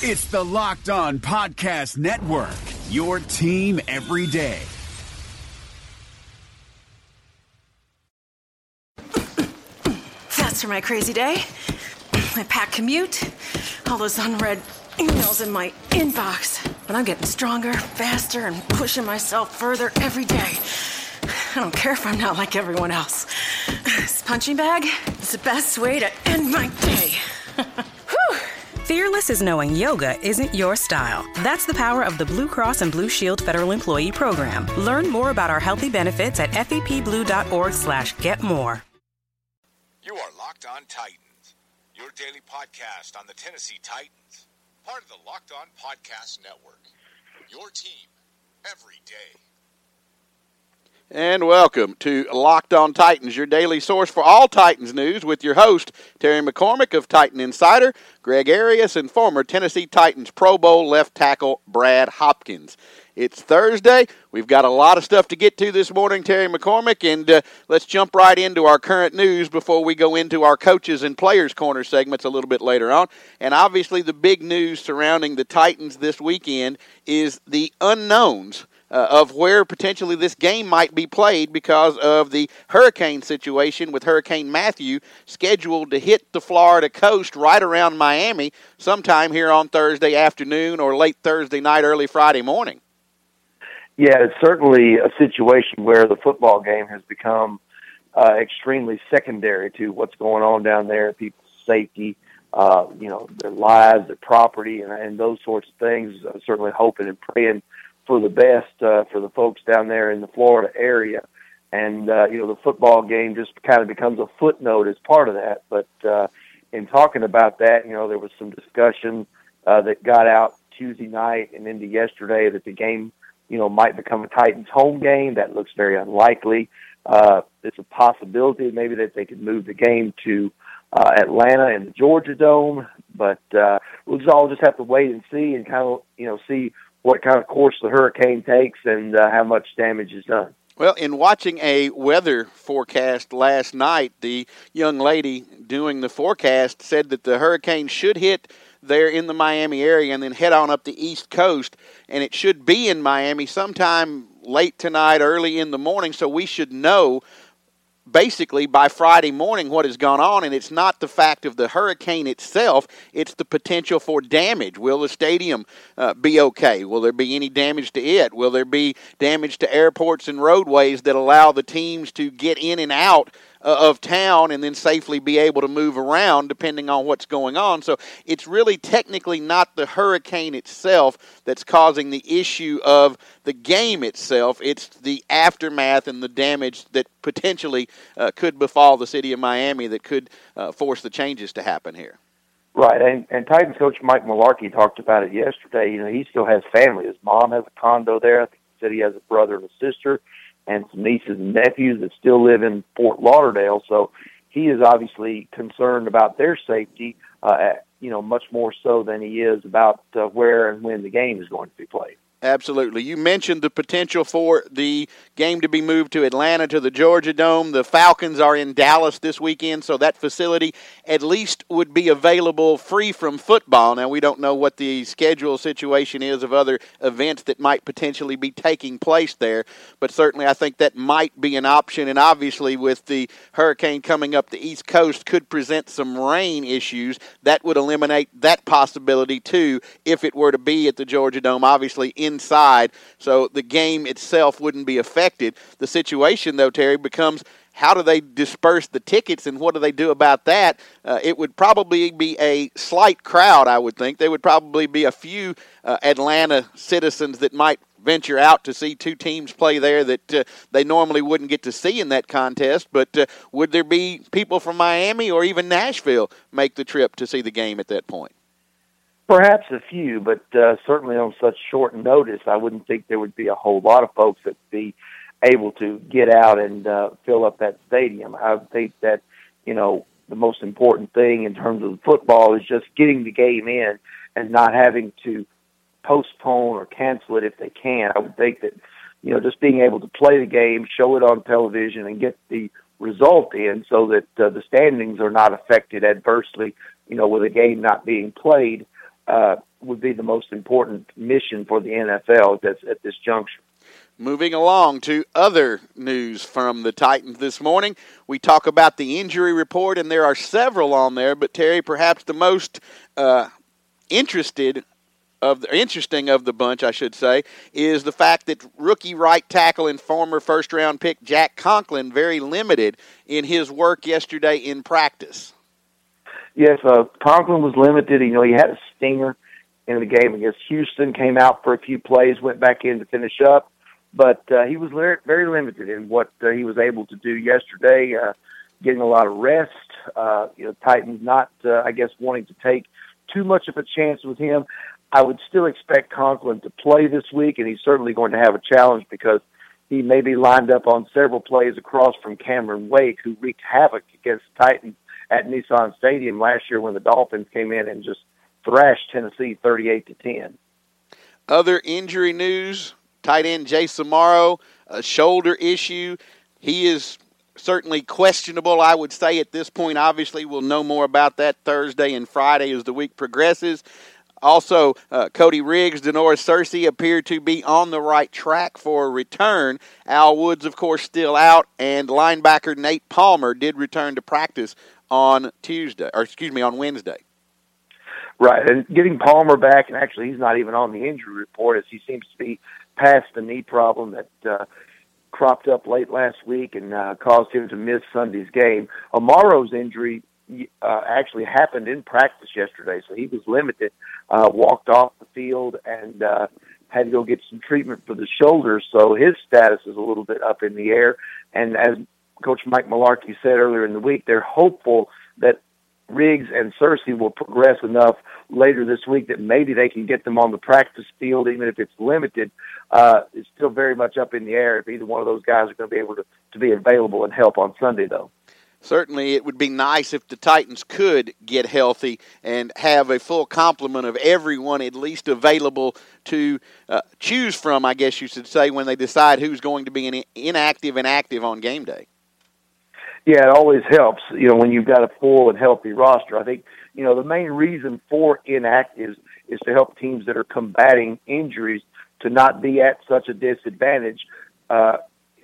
It's the Locked On Podcast Network, your team every day. That's for my crazy day. My packed commute, all those unread emails in my inbox. But I'm getting stronger, faster, and pushing myself further every day. I don't care if I'm not like everyone else. This punching bag is the best way to end my day. Fearless is knowing yoga isn't your style. That's the power of the Blue Cross and Blue Shield Federal Employee Program. Learn more about our healthy benefits at fepblue.org slash get more. You are Locked On Titans, your daily podcast on the Tennessee Titans, part of the Locked On Podcast Network. Your team every day. And welcome to Locked On Titans, your daily source for all Titans news with your host, Terry McCormick of Titan Insider, Greg Arias, and former Tennessee Titans Pro Bowl left tackle Brad Hopkins. It's Thursday. We've got a lot of stuff to get to this morning, Terry McCormick, and uh, let's jump right into our current news before we go into our coaches and players corner segments a little bit later on. And obviously, the big news surrounding the Titans this weekend is the unknowns uh, of where potentially this game might be played because of the hurricane situation with Hurricane Matthew scheduled to hit the Florida coast right around Miami sometime here on Thursday afternoon or late Thursday night, early Friday morning. Yeah, it's certainly a situation where the football game has become uh, extremely secondary to what's going on down there, people's safety, uh, you know, their lives, their property, and, and those sorts of things. Uh, certainly hoping and praying for the best uh, for the folks down there in the Florida area. And uh, you know, the football game just kind of becomes a footnote as part of that. But uh, in talking about that, you know, there was some discussion uh, that got out Tuesday night and into yesterday that the game, you know, might become a Titans home game. That looks very unlikely. Uh, it's a possibility maybe that they could move the game to uh, Atlanta and the Georgia Dome, but uh, we'll just all just have to wait and see and kind of you know see what kind of course the hurricane takes and uh, how much damage is done. Well, in watching a weather forecast last night, the young lady doing the forecast said that the hurricane should hit there in the Miami area and then head on up the East Coast, and it should be in Miami sometime late tonight, early in the morning, so we should know basically by Friday morning what has gone on, and it's not the fact of the hurricane itself, it's the potential for damage. Will the stadium uh, be okay? Will there be any damage to it? Will there be damage to airports and roadways that allow the teams to get in and out of town and then safely be able to move around depending on what's going on. So it's really technically not the hurricane itself that's causing the issue of the game itself. It's the aftermath and the damage that potentially uh, could befall the city of Miami that could uh, force the changes to happen here. Right, and, and Titans coach Mike Mularkey talked about it yesterday. You know, he still has family. His mom has a condo there. I think he said he has a brother and a sister and some nieces and nephews that still live in Fort Lauderdale. So he is obviously concerned about their safety, uh, you know, much more so than he is about uh, where and when the game is going to be played. Absolutely. You mentioned the potential for the game to be moved to Atlanta to the Georgia Dome. The Falcons are in Dallas this weekend, so that facility at least would be available free from football. Now, we don't know what the schedule situation is of other events that might potentially be taking place there, but certainly I think that might be an option. And obviously, with the hurricane coming up the East Coast, could present some rain issues. That would eliminate that possibility, too, if it were to be at the Georgia Dome. Obviously, in inside, so the game itself wouldn't be affected. The situation, though, Terry, becomes how do they disperse the tickets and what do they do about that? Uh, it would probably be a slight crowd, I would think. There would probably be a few uh, Atlanta citizens that might venture out to see two teams play there that uh, they normally wouldn't get to see in that contest. But uh, would there be people from Miami or even Nashville make the trip to see the game at that point? Perhaps a few, but uh, certainly on such short notice, I wouldn't think there would be a whole lot of folks that would be able to get out and uh, fill up that stadium. I think that, you know, the most important thing in terms of football is just getting the game in and not having to postpone or cancel it if they can. I would think that, you know, just being able to play the game, show it on television, and get the result in so that uh, the standings are not affected adversely, you know, with a game not being played uh, would be the most important mission for the NFL at, at this juncture. Moving along to other news from the Titans this morning, we talk about the injury report, and there are several on there. But Terry, perhaps the most uh, interested of the interesting of the bunch, I should say, is the fact that rookie right tackle and former first round pick Jack Conklin very limited in his work yesterday in practice. Yes, uh, Conklin was limited. You know, he had a stinger in the game against Houston. Came out for a few plays, went back in to finish up, but uh, he was very limited in what uh, he was able to do yesterday. Uh, getting a lot of rest. Uh, you know, Titans not, uh, I guess, wanting to take too much of a chance with him. I would still expect Conklin to play this week, and he's certainly going to have a challenge because he may be lined up on several plays across from Cameron Wake, who wreaked havoc against Titans at Nissan Stadium last year when the Dolphins came in and just thrashed Tennessee 38 to 10. Other injury news: tight end Jace Amaro, a shoulder issue. He is certainly questionable, I would say, at this point. Obviously, we'll know more about that Thursday and Friday as the week progresses. Also, uh, Cody Riggs, Da'Norris Searcy appear to be on the right track for a return. Al Woods, of course, still out, and linebacker Nate Palmer did return to practice on Tuesday, or excuse me, on Wednesday. Right, and getting Palmer back, and actually he's not even on the injury report as he seems to be past the knee problem that uh, cropped up late last week and uh, caused him to miss Sunday's game. Amaro's injury uh, actually happened in practice yesterday, so he was limited, uh, walked off the field, and uh, had to go get some treatment for the shoulder. So his status is a little bit up in the air. And as Coach Mike Mularkey said earlier in the week, they're hopeful that Riggs and Searcy will progress enough later this week that maybe they can get them on the practice field, even if it's limited. Uh, it's still very much up in the air if either one of those guys are going to be able to, to be available and help on Sunday, though certainly it would be nice if the Titans could get healthy and have a full complement of everyone at least available to uh, choose from, I guess you should say, when they decide who's going to be in, inactive and active on game day. Yeah, it always helps, you know, when you've got a full and healthy roster. I think, you know, the main reason for inactives is to help teams that are combating injuries to not be at such a disadvantage. Uh,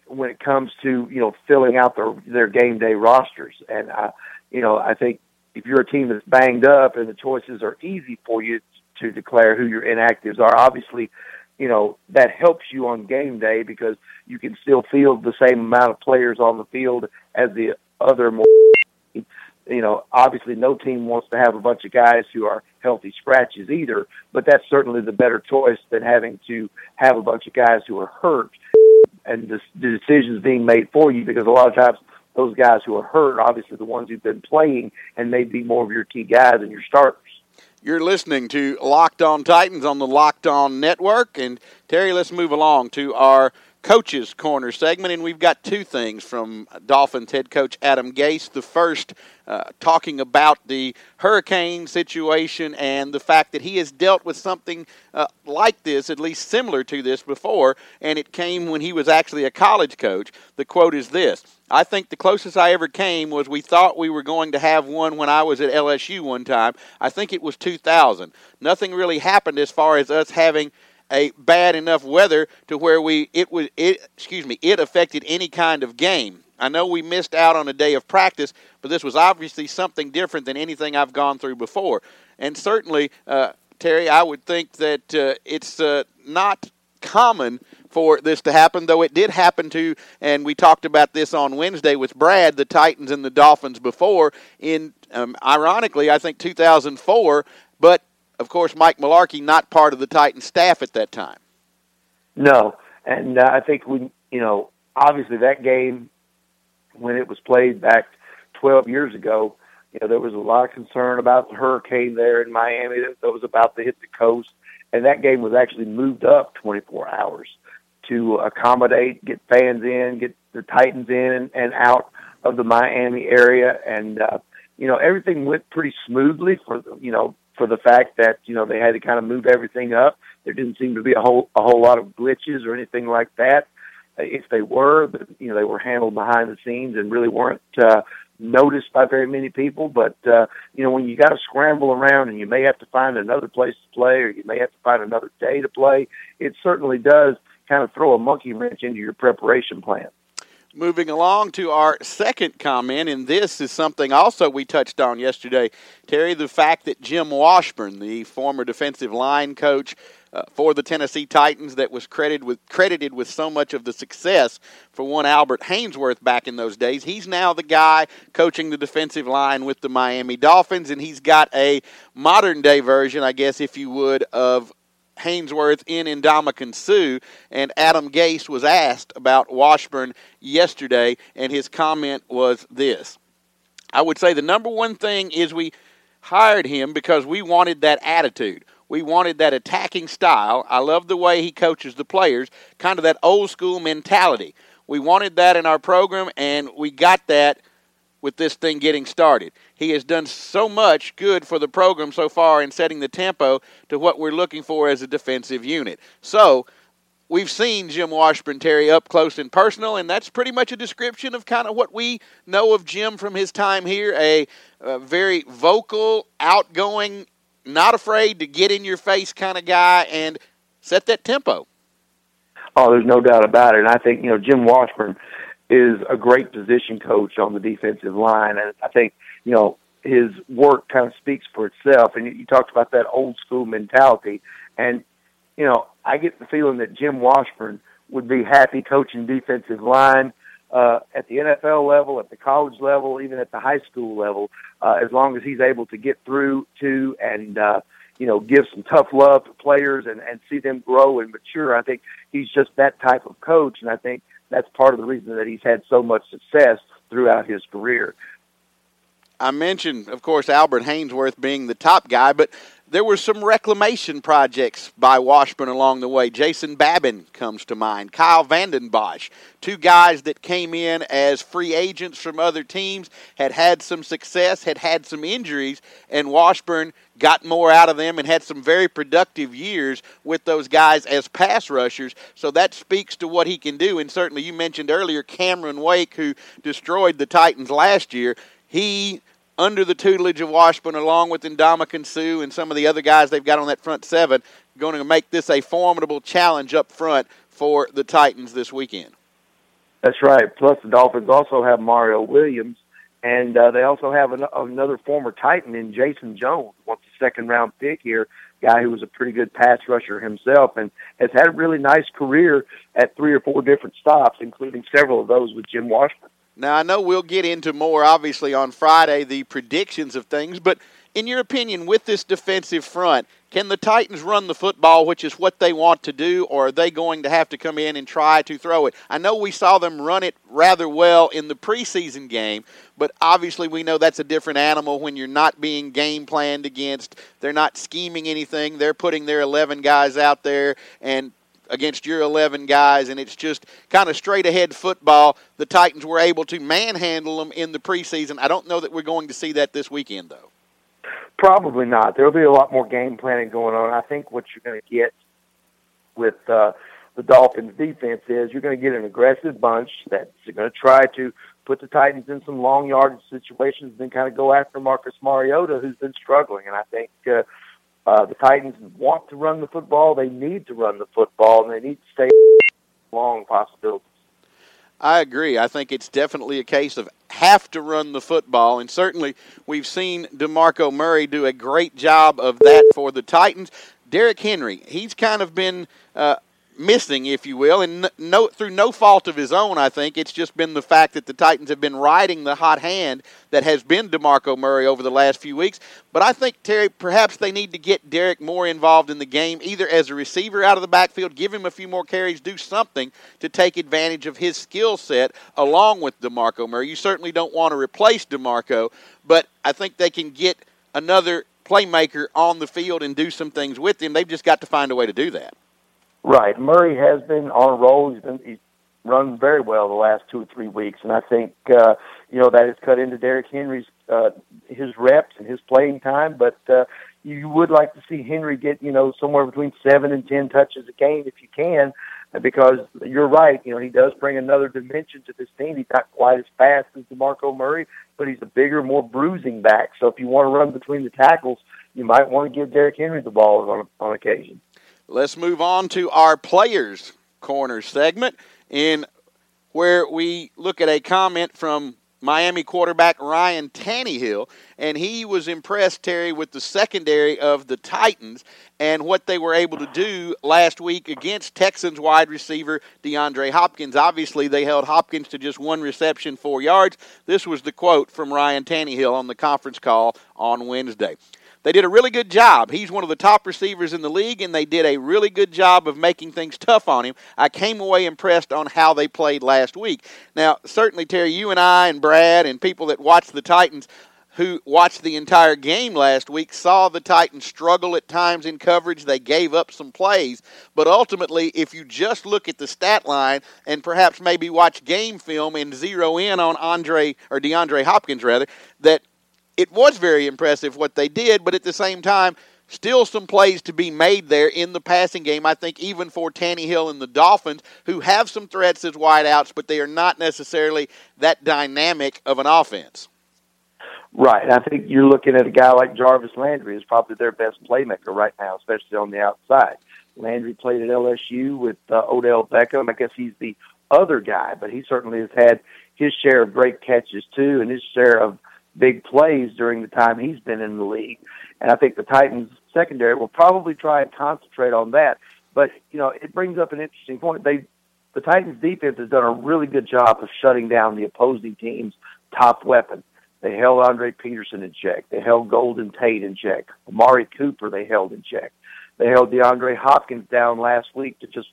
when it comes to you know filling out their their game day rosters. And I, you know, I think if you're a team that's banged up and the choices are easy for you to declare who your inactives are, obviously, you know that helps you on game day because you can still field the same amount of players on the field as the other more. You know, obviously, no team wants to have a bunch of guys who are healthy scratches either, but that's certainly the better choice than having to have a bunch of guys who are hurt and the, the decisions being made for you because a lot of times those guys who are hurt obviously the ones who've been playing and may be more of your key guys and your starters. You're listening to Locked On Titans on the Locked On Network. And Terry, let's move along to our coaches corner segment and we've got two things from dolphins head coach adam gase the first uh, talking about the hurricane situation and the fact that he has dealt with something uh, like this at least similar to this before and it came when he was actually a college coach the quote is this I think the closest I ever came was we thought we were going to have one when I was at LSU one time. I think it was 2000. Nothing really happened as far as us having a bad enough weather to where we it was it excuse me it affected any kind of game. I know we missed out on a day of practice, but this was obviously something different than anything I've gone through before. And certainly, uh, Terry, I would think that uh, it's uh, not common for this to happen, though it did happen to, and we talked about this on Wednesday with Brad, the Titans and the Dolphins before. In um, ironically, I think 2004, but of course, Mike Mularkey not part of the Titans staff at that time. No, and uh, I think we, you know, obviously that game when it was played back 12 years ago, you know, there was a lot of concern about the hurricane there in Miami that was about to hit the coast, and that game was actually moved up 24 hours to accommodate, get fans in, get the Titans in and out of the Miami area, and uh, you know everything went pretty smoothly for you know for the fact that you know they had to kind of move everything up. There didn't seem to be a whole a whole lot of glitches or anything like that. If they were, you know they were handled behind the scenes and really weren't uh, noticed by very many people. But uh, you know, when you got to scramble around and you may have to find another place to play, or you may have to find another day to play, it certainly does kind of throw a monkey wrench into your preparation plan. Moving along to our second comment, and this is something also we touched on yesterday, Terry, the fact that Jim Washburn, the former defensive line coach uh, for the Tennessee Titans, that was credited with credited with so much of the success for one Albert Haynesworth back in those days, he's now the guy coaching the defensive line with the Miami Dolphins, and he's got a modern day version, I guess, if you would, of Haynesworth in Ndamukong Suh, and Adam Gase was asked about Washburn yesterday, and his comment was this. I would say the number one thing is we hired him because we wanted that attitude. We wanted that attacking style. I love the way he coaches the players, kind of that old school mentality. We wanted that in our program, and we got that with this thing getting started. He has done so much good for the program so far in setting the tempo to what we're looking for as a defensive unit. So, we've seen Jim Washburn Terry up close and personal, and that's pretty much a description of kind of what we know of Jim from his time here a, a very vocal, outgoing, not afraid to get in your face kind of guy and set that tempo. Oh, there's no doubt about it. And I think, you know, Jim Washburn is a great position coach on the defensive line. And I think, you know, his work kind of speaks for itself. And you talked about that old school mentality. And, you know, I get the feeling that Jim Washburn would be happy coaching defensive line uh, at the NFL level, at the college level, even at the high school level, uh, as long as he's able to get through to and, uh, you know, give some tough love to players and, and see them grow and mature. I think he's just that type of coach. And I think that's part of the reason that he's had so much success throughout his career. I mentioned, of course, Albert Haynesworth being the top guy, but there were some reclamation projects by Washburn along the way. Jason Babin comes to mind, Kyle Vanden Bosch, two guys that came in as free agents from other teams, had had some success, had had some injuries, and Washburn got more out of them and had some very productive years with those guys as pass rushers. So that speaks to what he can do. And certainly, you mentioned earlier Cameron Wake, who destroyed the Titans last year. He, under the tutelage of Washburn, along with Ndamukong Suh and some of the other guys they've got on that front seven, going to make this a formidable challenge up front for the Titans this weekend. That's right. Plus, the Dolphins also have Mario Williams, and uh, they also have an, another former Titan in Jason Jones, once a second round pick here, guy who was a pretty good pass rusher himself and has had a really nice career at three or four different stops, including several of those with Jim Washburn. Now, I know we'll get into more, obviously, on Friday, the predictions of things, but in your opinion, with this defensive front, can the Titans run the football, which is what they want to do, or are they going to have to come in and try to throw it? I know we saw them run it rather well in the preseason game, but obviously we know that's a different animal when you're not being game planned against. They're not scheming anything. They're putting their 11 guys out there and against your 11 guys, and it's just kind of straight ahead football. The Titans were able to manhandle them in the preseason. I don't know that we're going to see that this weekend, though. Probably not. There'll be a lot more game planning going on. I think what you're going to get with uh, the Dolphins defense is you're going to get an aggressive bunch that's going to try to put the Titans in some long yardage situations and then kind of go after Marcus Mariota, who's been struggling. And I think uh, uh, the Titans want to run the football. They need to run the football, and they need to stay long possibilities. I agree. I think it's definitely a case of have to run the football, and certainly we've seen DeMarco Murray do a great job of that for the Titans. Derrick Henry, he's kind of been uh, missing, if you will, and no, through no fault of his own. I think it's just been the fact that the Titans have been riding the hot hand that has been Demarco Murray over the last few weeks. But I think Terry, perhaps they need to get Derrick more involved in the game, either as a receiver out of the backfield, give him a few more carries, do something to take advantage of his skill set along with Demarco Murray. You certainly don't want to replace Demarco, but I think they can get another playmaker on the field and do some things with him. They've just got to find a way to do that. Right. Murray has been on a roll. He's been he's run very well the last two or three weeks, and I think uh, you know that has cut into Derrick Henry's uh, his reps and his playing time. But uh, you would like to see Henry get you know somewhere between seven and ten touches a game if you can. because you're right. You know, he does bring another dimension to this team. He's not quite as fast as DeMarco Murray, but he's a bigger, more bruising back. So if you want to run between the tackles, you might want to give Derrick Henry the ball on, on occasion. Let's move on to our players' corner segment, in where we look at a comment from Miami quarterback Ryan Tannehill, and he was impressed, Terry, with the secondary of the Titans and what they were able to do last week against Texans wide receiver DeAndre Hopkins. Obviously, they held Hopkins to just one reception, four yards. This was the quote from Ryan Tannehill on the conference call on Wednesday. They did a really good job. He's one of the top receivers in the league, and they did a really good job of making things tough on him. I came away impressed on how they played last week. Now, certainly, Terry, you and I and Brad and people that watch the Titans who watched the entire game last week saw the Titans struggle at times in coverage. They gave up some plays. But ultimately, if you just look at the stat line and perhaps maybe watch game film and zero in on Andre or DeAndre Hopkins rather, that it was very impressive what they did, but at the same time, still some plays to be made there in the passing game. I think even for Tannehill and the Dolphins, who have some threats as wideouts, but they are not necessarily that dynamic of an offense. Right. I think you're looking at a guy like Jarvis Landry is probably their best playmaker right now, especially on the outside. Landry played at LSU with uh, Odell Beckham. I guess he's the other guy, but he certainly has had his share of great catches too, and his share of big plays during the time he's been in the league. And I think the Titans secondary will probably try and concentrate on that. But, you know, it brings up an interesting point. They the Titans defense has done a really good job of shutting down the opposing team's top weapon. They held Adrian Peterson in check. They held Golden Tate in check. Amari Cooper they held in check. They held DeAndre Hopkins down last week to just,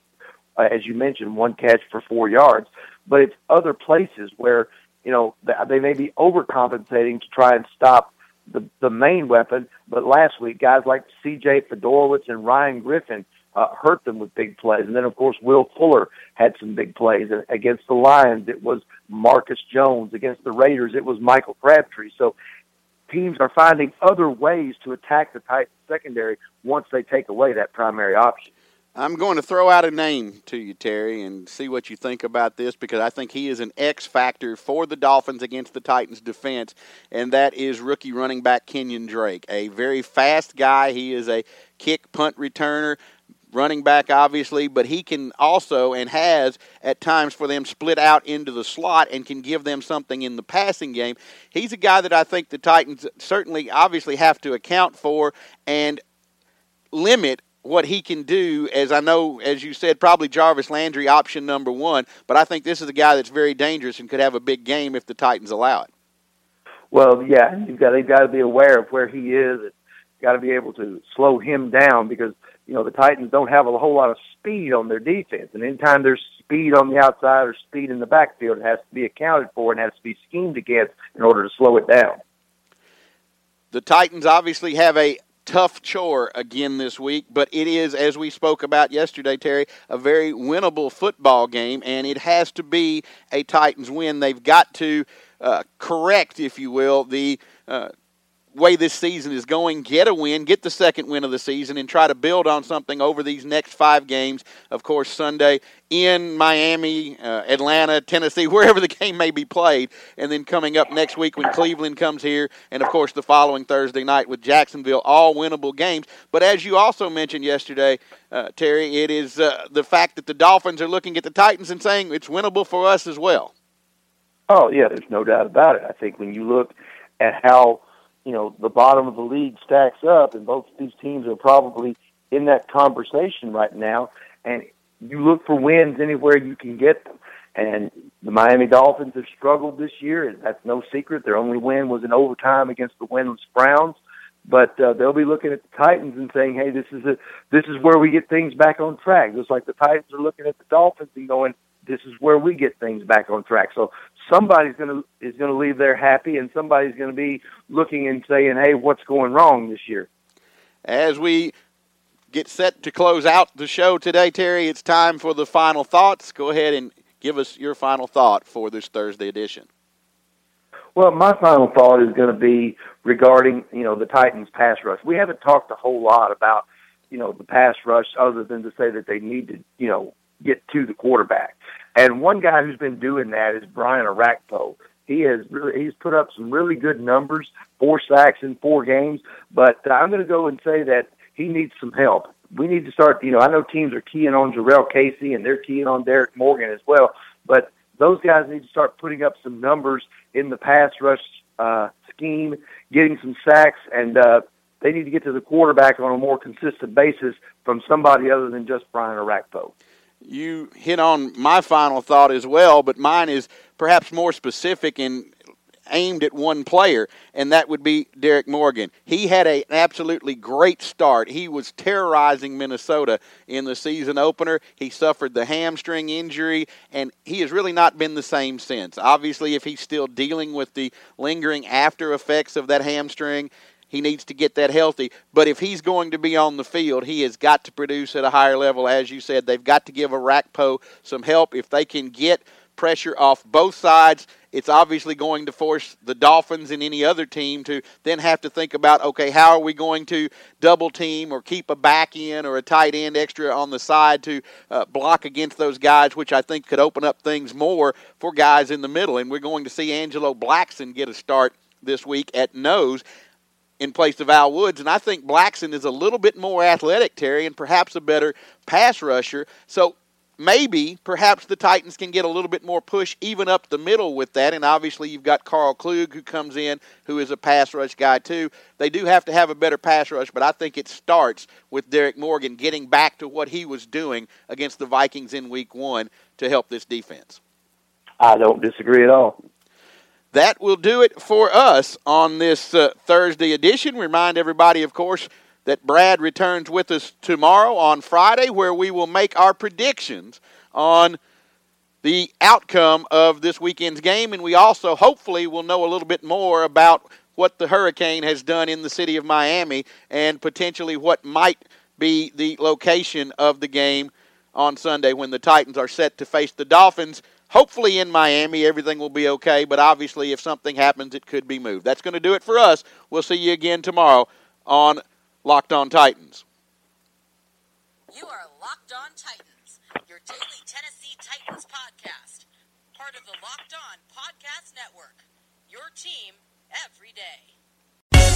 uh, as you mentioned, one catch for four yards. But it's other places where you know, they may be overcompensating to try and stop the the main weapon. But last week, guys like C.J. Fiedorowicz and Ryan Griffin uh, hurt them with big plays, and then of course Will Fuller had some big plays and against the Lions. It was Marcus Jones against the Raiders. It was Michael Crabtree. So teams are finding other ways to attack the Titans secondary once they take away that primary option. I'm going to throw out a name to you, Terry, and see what you think about this because I think he is an X factor for the Dolphins against the Titans defense, and that is rookie running back Kenyan Drake. A very fast guy. He is a kick punt returner, running back, obviously, but he can also and has at times for them split out into the slot and can give them something in the passing game. He's a guy that I think the Titans certainly, obviously, have to account for and limit what he can do, as I know, as you said, probably Jarvis Landry option number one. But I think this is a guy that's very dangerous and could have a big game if the Titans allow it. Well, yeah, you've got they've got to be aware of where he is. And got to be able to slow him down because you know the Titans don't have a whole lot of speed on their defense, and anytime there's speed on the outside or speed in the backfield, it has to be accounted for and has to be schemed against in order to slow it down. The Titans obviously have a tough chore again this week, but it is, as we spoke about yesterday, Terry, a very winnable football game, and it has to be a Titans win. They've got to uh, correct, if you will, the uh, way this season is going, get a win, get the second win of the season, and try to build on something over these next five games. Of course, Sunday in Miami, uh, Atlanta, Tennessee, wherever the game may be played, and then coming up next week when Cleveland comes here, and of course the following Thursday night with Jacksonville, all winnable games. But as you also mentioned yesterday, uh, Terry, it is uh, the fact that the Dolphins are looking at the Titans and saying it's winnable for us as well. Oh yeah, there's no doubt about it. I think when you look at how you know the bottom of the league stacks up, and both these teams are probably in that conversation right now. And you look for wins anywhere you can get them. And the Miami Dolphins have struggled this year, and that's no secret. Their only win was in overtime against the winless Browns. But uh, they'll be looking at the Titans and saying, "Hey, this is a this is where we get things back on track." Just like the Titans are looking at the Dolphins and going, "This is where we get things back on track." So somebody's going to is going to leave there happy, and somebody's going to be looking and saying, "Hey, what's going wrong this year?" As we get set to close out the show today, Terry, it's time for the final thoughts. Go ahead and give us your final thought for this Thursday edition. Well, my final thought is going to be regarding you know the Titans pass rush. We haven't talked a whole lot about you know the pass rush other than to say that they need to you know get to the quarterback. And one guy who's been doing that is Brian Orakpo. He has really, he's put up some really good numbers, four sacks in four games. But I'm going to go and say that he needs some help. We need to start. You know, I know teams are keying on Jurrell Casey and they're keying on Derrick Morgan as well, but those guys need to start putting up some numbers in the pass rush uh, scheme, getting some sacks, and uh, they need to get to the quarterback on a more consistent basis from somebody other than just Brian Orakpo. You hit on my final thought as well, but mine is perhaps more specific and aimed at one player, and that would be Derrick Morgan. He had a, an absolutely great start. He was terrorizing Minnesota in the season opener. He suffered the hamstring injury, and he has really not been the same since. Obviously, if he's still dealing with the lingering after effects of that hamstring, he needs to get that healthy. But if he's going to be on the field, he has got to produce at a higher level. As you said, they've got to give Orakpo some help. If they can get pressure off both sides, it's obviously going to force the Dolphins and any other team to then have to think about okay, how are we going to double team or keep a back end or a tight end extra on the side to uh, block against those guys, which I think could open up things more for guys in the middle. And we're going to see Angelo Blackson get a start this week at nose in place of Al Woods. And I think Blackson is a little bit more athletic, Terry, and perhaps a better pass rusher. So maybe, perhaps the Titans can get a little bit more push even up the middle with that. And obviously, you've got Karl Klug who comes in, who is a pass rush guy, too. They do have to have a better pass rush, but I think it starts with Derrick Morgan getting back to what he was doing against the Vikings in week one to help this defense. I don't disagree at all that will do it for us on this uh, Thursday edition. Remind everybody, of course, that Brad returns with us tomorrow on Friday, where we will make our predictions on the outcome of this weekend's game. And we also, hopefully, will know a little bit more about what the hurricane has done in the city of Miami and potentially what might be the location of the game on Sunday when the Titans are set to face the Dolphins hopefully in Miami, everything will be okay. But obviously, if something happens, it could be moved. That's going to do it for us. We'll see you again tomorrow on Locked On Titans. You are Locked On Titans, your daily Tennessee Titans podcast, part of the Locked On Podcast Network. Your team every day.